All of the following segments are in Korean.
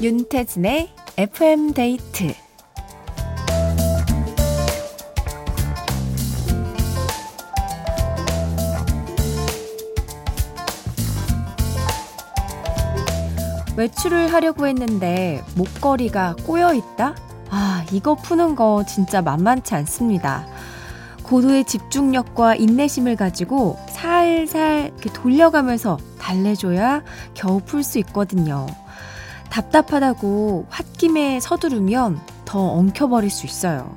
윤태진의 FM 데이트 외출을 하려고 했는데 목걸이가 꼬여 있다? 아, 이거 푸는 거 진짜 만만치 않습니다. 고도의 집중력과 인내심을 가지고 살살 이렇게 돌려가면서 달래줘야 겨우 풀 수 있거든요. 답답하다고 홧김에 서두르면 더 엉켜버릴 수 있어요.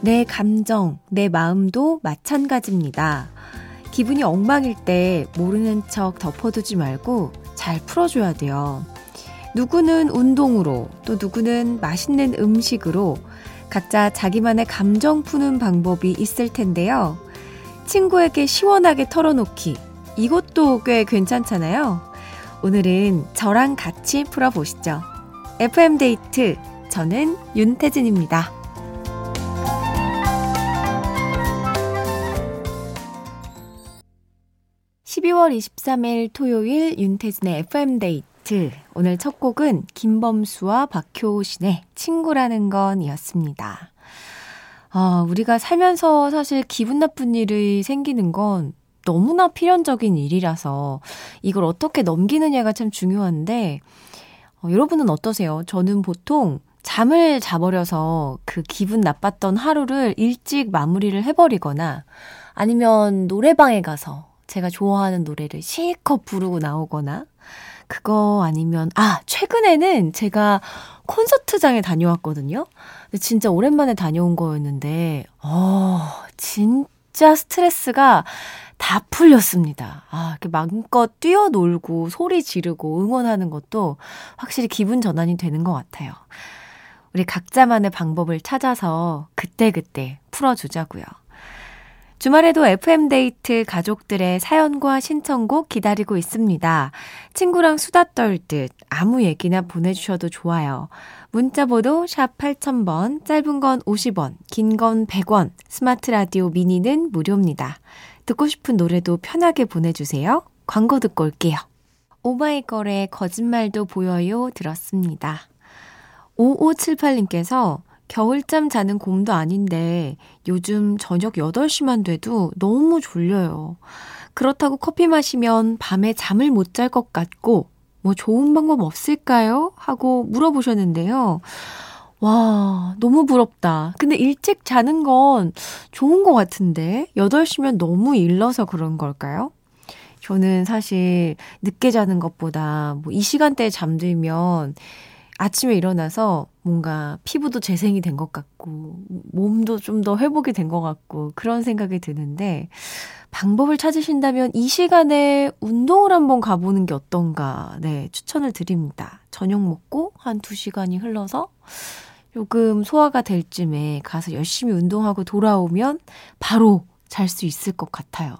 내 감정, 내 마음도 마찬가지입니다. 기분이 엉망일 때 모르는 척 덮어두지 말고 잘 풀어줘야 돼요. 누구는 운동으로, 또 누구는 맛있는 음식으로 각자 자기만의 감정 푸는 방법이 있을 텐데요. 친구에게 시원하게 털어놓기. 이것도 꽤 괜찮잖아요. 오늘은 저랑 같이 풀어보시죠. FM데이트. 저는 윤태진입니다. 12월 23일 토요일 윤태진의 FM데이트. 오늘 첫 곡은 김범수와 박효신의 친구라는 건 이었습니다. 아, 우리가 살면서 사실 기분 나쁜 일이 생기는 건 너무나 필연적인 일이라서 이걸 어떻게 넘기느냐가 참 중요한데, 어, 여러분은 어떠세요? 저는 보통 잠을 자버려서 그 기분 나빴던 하루를 일찍 마무리를 해버리거나 아니면 노래방에 가서 제가 좋아하는 노래를 실컷 부르고 나오거나 그거 아니면 아 최근에는 제가 콘서트장에 다녀왔거든요. 근데 진짜 오랜만에 다녀온 거였는데 어 진짜 스트레스가 다 풀렸습니다. 아, 이렇게 마음껏 뛰어놀고 소리 지르고 응원하는 것도 확실히 기분 전환이 되는 것 같아요. 우리 각자만의 방법을 찾아서 그때그때 풀어주자고요. 주말에도 FM데이트 가족들의 사연과 신청곡 기다리고 있습니다. 친구랑 수다 떨 듯 아무 얘기나 보내주셔도 좋아요. 문자번호 샵 8000번, 짧은 건 50원, 긴 건 100원, 스마트 라디오 미니는 무료입니다. 듣고 싶은 노래도 편하게 보내주세요. 광고 듣고 올게요. 오마이걸의 거짓말도 보여요 들었습니다. 5578님께서 겨울잠 자는 곰도 아닌데 요즘 저녁 8시만 돼도 너무 졸려요. 그렇다고 커피 마시면 밤에 잠을 못 잘 것 같고 뭐 좋은 방법 없을까요? 하고 물어보셨는데요. 와, 너무 부럽다. 근데 일찍 자는 건 좋은 것 같은데 8시면 너무 일러서 그런 걸까요? 저는 사실 늦게 자는 것보다 뭐 이 시간대에 잠들면 아침에 일어나서 뭔가 피부도 재생이 된 것 같고, 몸도 좀 더 회복이 된 것 같고, 그런 생각이 드는데, 방법을 찾으신다면 이 시간에 운동을 한번 가보는 게 어떤가, 네, 추천을 드립니다. 저녁 먹고 한두 시간이 흘러서 조금 소화가 될 쯤에 가서 열심히 운동하고 돌아오면 바로 잘 수 있을 것 같아요.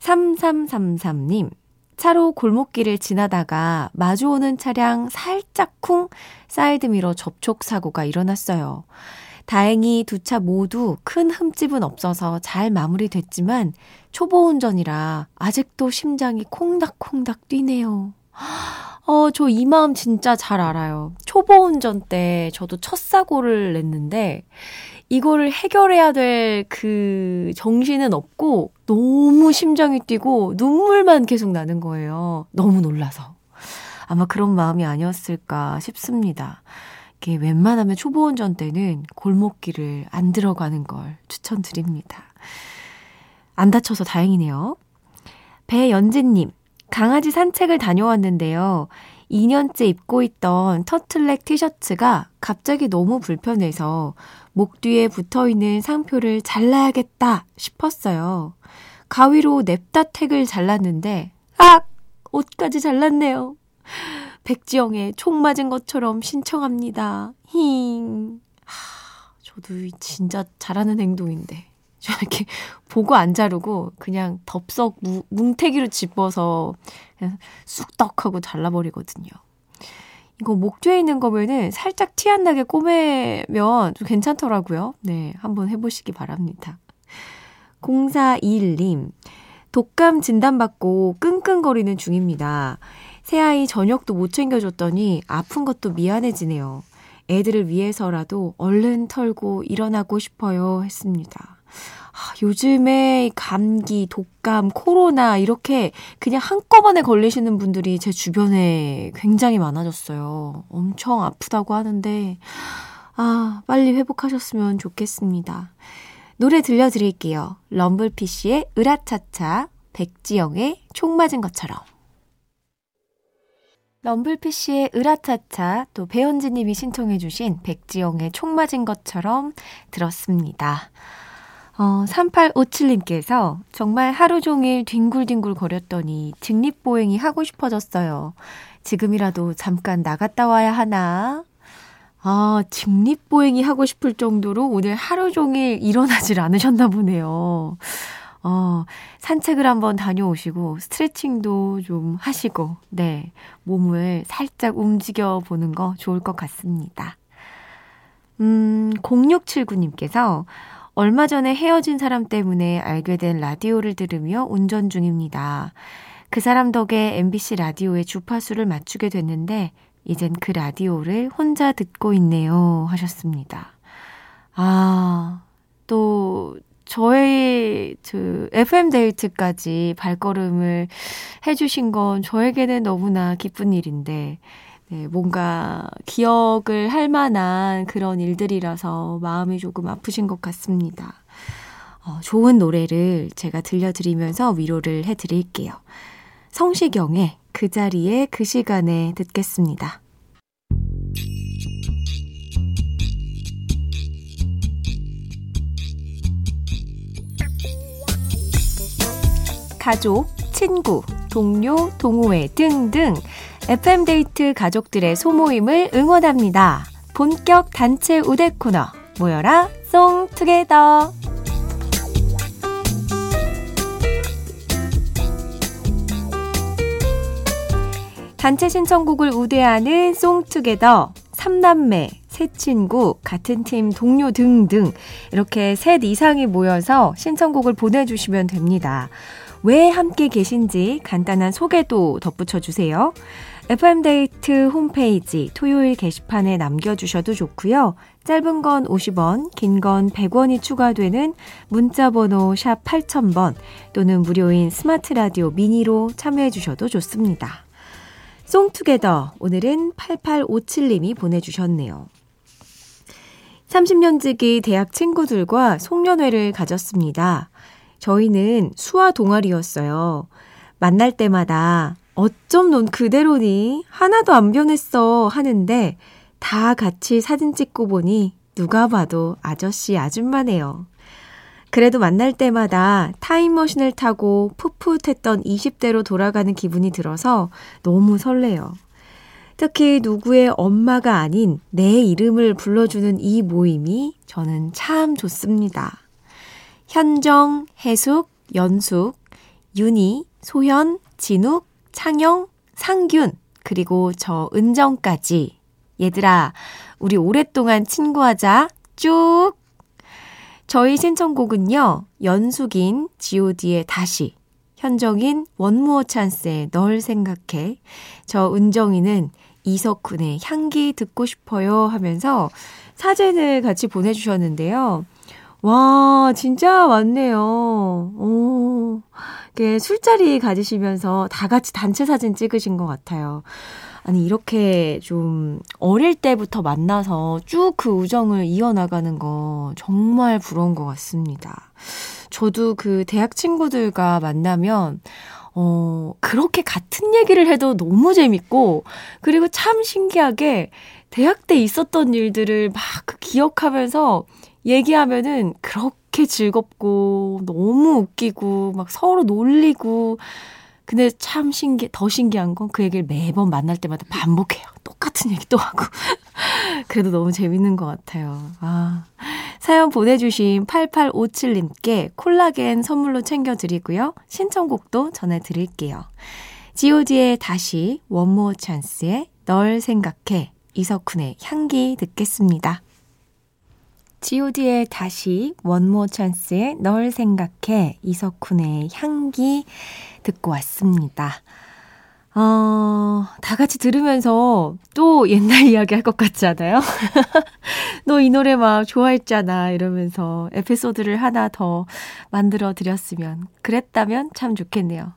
3333님, 차로 골목길을 지나다가 마주오는 차량 살짝 쿵 사이드미러 접촉 사고가 일어났어요. 다행히 두 차 모두 큰 흠집은 없어서 잘 마무리됐지만 초보 운전이라 아직도 심장이 콩닥콩닥 뛰네요. 어, 저 이 마음 진짜 잘 알아요. 초보 운전 때 저도 첫 사고를 냈는데 이거를 해결해야 될 그 정신은 없고 너무 심장이 뛰고 눈물만 계속 나는 거예요. 너무 놀라서. 아마 그런 마음이 아니었을까 싶습니다. 이게 웬만하면 초보 운전 때는 골목길을 안 들어가는 걸 추천드립니다. 안 다쳐서 다행이네요. 배연진님, 강아지 산책을 다녀왔는데요. 2년째 입고 있던 터틀넥 티셔츠가 갑자기 너무 불편해서 목 뒤에 붙어 있는 상표를 잘라야겠다 싶었어요. 가위로 냅다 택을 잘랐는데, 아! 옷까지 잘랐네요. 백지영의 총 맞은 것처럼 신청합니다. 힝. 하, 저도 진짜 잘하는 행동인데. 저 이렇게 보고 안 자르고 그냥 덥석 무, 뭉태기로 집어서 그냥 쑥떡 하고 잘라버리거든요. 이거 목 뒤에 있는 거면은 살짝 티 안 나게 꼬매면 좀 괜찮더라고요. 네, 한번 해보시기 바랍니다. 0421님, 독감 진단받고 끙끙거리는 중입니다. 새아이 저녁도 못 챙겨줬더니 아픈 것도 미안해지네요. 애들을 위해서라도 얼른 털고 일어나고 싶어요. 했습니다. 아, 요즘에 감기, 독감, 코로나 이렇게 그냥 한꺼번에 걸리시는 분들이 제 주변에 굉장히 많아졌어요. 엄청 아프다고 하는데, 아, 빨리 회복하셨으면 좋겠습니다. 노래 들려드릴게요. 럼블피쉬의 으라차차, 백지영의 총 맞은 것처럼. 럼블피쉬의 으라차차, 또 배현지님이 신청해주신 백지영의 총 맞은 것처럼 들었습니다. 어, 3857님께서 정말 하루 종일 뒹굴뒹굴 거렸더니 직립보행이 하고 싶어졌어요. 지금이라도 잠깐 나갔다 와야 하나? 아, 직립보행이 하고 싶을 정도로 오늘 하루 종일 일어나질 않으셨나 보네요. 어, 산책을 한번 다녀오시고, 스트레칭도 좀 하시고, 네, 몸을 살짝 움직여 보는 거 좋을 것 같습니다. 음, 0679님께서 얼마 전에 헤어진 사람 때문에 알게 된 라디오를 들으며 운전 중입니다. 그 사람 덕에 MBC 라디오의 주파수를 맞추게 됐는데, 이젠 그 라디오를 혼자 듣고 있네요. 하셨습니다. 아, 또, 저의 그 FM 데이트까지 발걸음을 해주신 건 저에게는 너무나 기쁜 일인데, 네, 뭔가 기억을 할 만한 그런 일들이라서 마음이 조금 아프신 것 같습니다. 어, 좋은 노래를 제가 들려드리면서 위로를 해드릴게요. 성시경의 그 자리에 그 시간에 듣겠습니다. 가족, 친구, 동료, 동호회 등등 FM데이트 가족들의 소모임을 응원합니다. 본격 단체 우대 코너 모여라 송투게더 단체 신청곡을 우대하는 송투게더 3남매, 새 친구, 같은 팀 동료 등등 이렇게 셋 이상이 모여서 신청곡을 보내주시면 됩니다. 왜 함께 계신지 간단한 소개도 덧붙여 주세요. FM데이트 홈페이지 토요일 게시판에 남겨주셔도 좋고요. 짧은 건 50원, 긴 건 100원이 추가되는 문자번호 샵 8000번 또는 무료인 스마트 라디오 미니로 참여해 주셔도 좋습니다. 송투게더 오늘은 8857님이 보내주셨네요. 30년 지기 대학 친구들과 송년회를 가졌습니다. 저희는 수화 동아리였어요. 만날 때마다 어쩜 넌 그대로니? 하나도 안 변했어. 하는데 다 같이 사진 찍고 보니 누가 봐도 아저씨 아줌마네요. 그래도 만날 때마다 타임머신을 타고 풋풋했던 20대로 돌아가는 기분이 들어서 너무 설레요. 특히 누구의 엄마가 아닌 내 이름을 불러주는 이 모임이 저는 참 좋습니다. 현정, 해숙, 연숙, 윤희, 소현, 진욱, 창영, 상균, 그리고 저 은정까지. 얘들아, 우리 오랫동안 친구하자. 쭉! 저희 신청곡은요, 연숙인 god의 다시, 현정인 원무어 찬스의 널 생각해, 저 은정이는 이석훈의 향기 듣고 싶어요 하면서 사진을 같이 보내주셨는데요. 와, 진짜 많네요. 오, 술자리 가지시면서 다 같이 단체 사진 찍으신 것 같아요. 아니, 이렇게 좀 어릴 때부터 만나서 쭉 그 우정을 이어나가는 거 정말 부러운 것 같습니다. 저도 그 대학 친구들과 만나면, 어, 그렇게 같은 얘기를 해도 너무 재밌고, 그리고 참 신기하게 대학 때 있었던 일들을 막 기억하면서 얘기하면은 그렇게 즐겁고, 너무 웃기고, 막 서로 놀리고, 근데 참 신기, 더 신기한 건 그 얘기를 매번 만날 때마다 반복해요. 똑같은 얘기 또 하고. 그래도 너무 재밌는 것 같아요. 아. 사연 보내주신 8857님께 콜라겐 선물로 챙겨드리고요. 신청곡도 전해드릴게요. god의 다시, 원모어 찬스의 널 생각해, 이석훈의 향기 듣겠습니다. God의 다시, 원모 찬스의 널 생각해, 이석훈의 향기 듣고 왔습니다. 어, 다 같이 들으면서 또 옛날 이야기 할 것 같지 않아요? 너 이 노래 막 좋아했잖아. 이러면서 에피소드를 하나 더 만들어 드렸으면, 그랬다면 참 좋겠네요.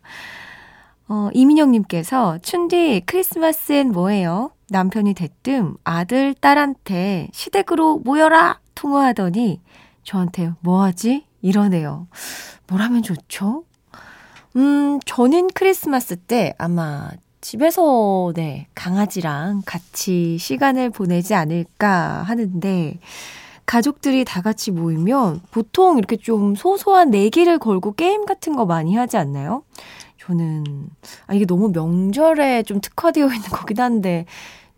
어, 이민영님께서, 춘디, 크리스마스엔 뭐예요? 남편이 대뜸 아들, 딸한테 시댁으로 모여라! 통화하더니, 저한테 뭐하지? 이러네요. 뭘 하면 좋죠? 음, 저는 크리스마스 때 아마 집에서, 네, 강아지랑 같이 시간을 보내지 않을까 하는데, 가족들이 다 같이 모이면 보통 이렇게 좀 소소한 내기를 걸고 게임 같은 거 많이 하지 않나요? 저는, 아, 이게 너무 명절에 좀 특화되어 있는 거긴 한데,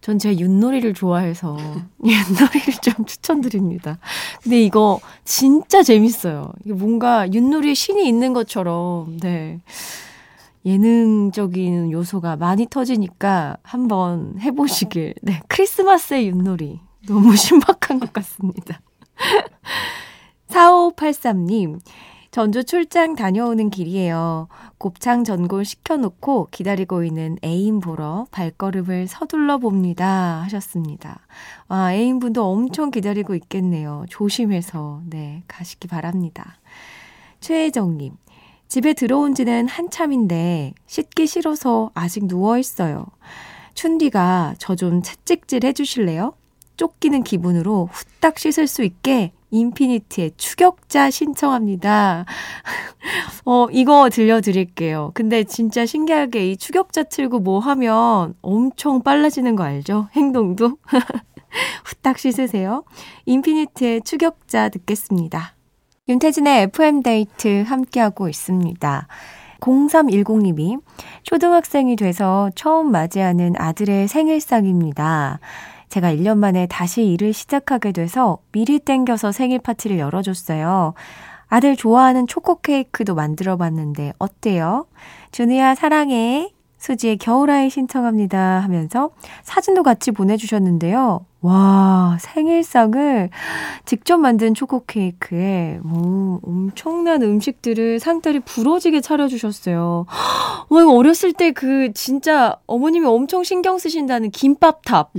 전제 윷놀이를 좋아해서 윷놀이를 좀 추천드립니다. 근데 이거 진짜 재밌어요. 이게 뭔가 윷놀이에 신이 있는 것처럼, 네. 예능적인 요소가 많이 터지니까 한번 해보시길. 네. 크리스마스의 윷놀이. 너무 신박한 것 같습니다. 4583님. 전주 출장 다녀오는 길이에요. 곱창 전골 시켜놓고 기다리고 있는 애인 보러 발걸음을 서둘러 봅니다. 하셨습니다. 아, 애인분도 엄청 기다리고 있겠네요. 조심해서, 네, 가시기 바랍니다. 최혜정님. 집에 들어온 지는 한참인데 씻기 싫어서 아직 누워있어요. 춘디가 저 좀 채찍질 해주실래요? 쫓기는 기분으로 후딱 씻을 수 있게 인피니트의 추격자 신청합니다. 어, 이거 들려드릴게요. 근데 진짜 신기하게 이 추격자 틀고 뭐 하면 엄청 빨라지는 거 알죠? 행동도. 후딱 씻으세요. 인피니트의 추격자 듣겠습니다. 윤태진의 FM데이트 함께하고 있습니다. 0310님이 초등학생이 돼서 처음 맞이하는 아들의 생일상입니다. 제가 1년 만에 다시 일을 시작하게 돼서 미리 땡겨서 생일 파티를 열어줬어요. 아들 좋아하는 초코 케이크도 만들어 봤는데 어때요? 준우야 사랑해. 수지의 겨울아이 신청합니다 하면서 사진도 같이 보내주셨는데요. 와, 생일상을 직접 만든 초코 케이크에 뭐 엄청난 음식들을 상다리 부러지게 차려주셨어요. 와, 이거 어렸을 때 그 진짜 어머님이 엄청 신경 쓰신다는 김밥탑.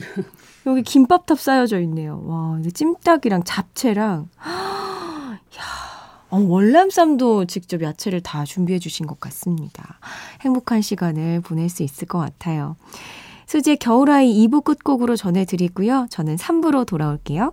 여기 김밥탑 쌓여져 있네요. 와, 이게 찜닭이랑 잡채랑. 야, 어, 월남쌈도 직접 야채를 다 준비해 주신 것 같습니다. 행복한 시간을 보낼 수 있을 것 같아요. 수지의 겨울아이 2부 끝곡으로 전해드리고요. 저는 3부로 돌아올게요.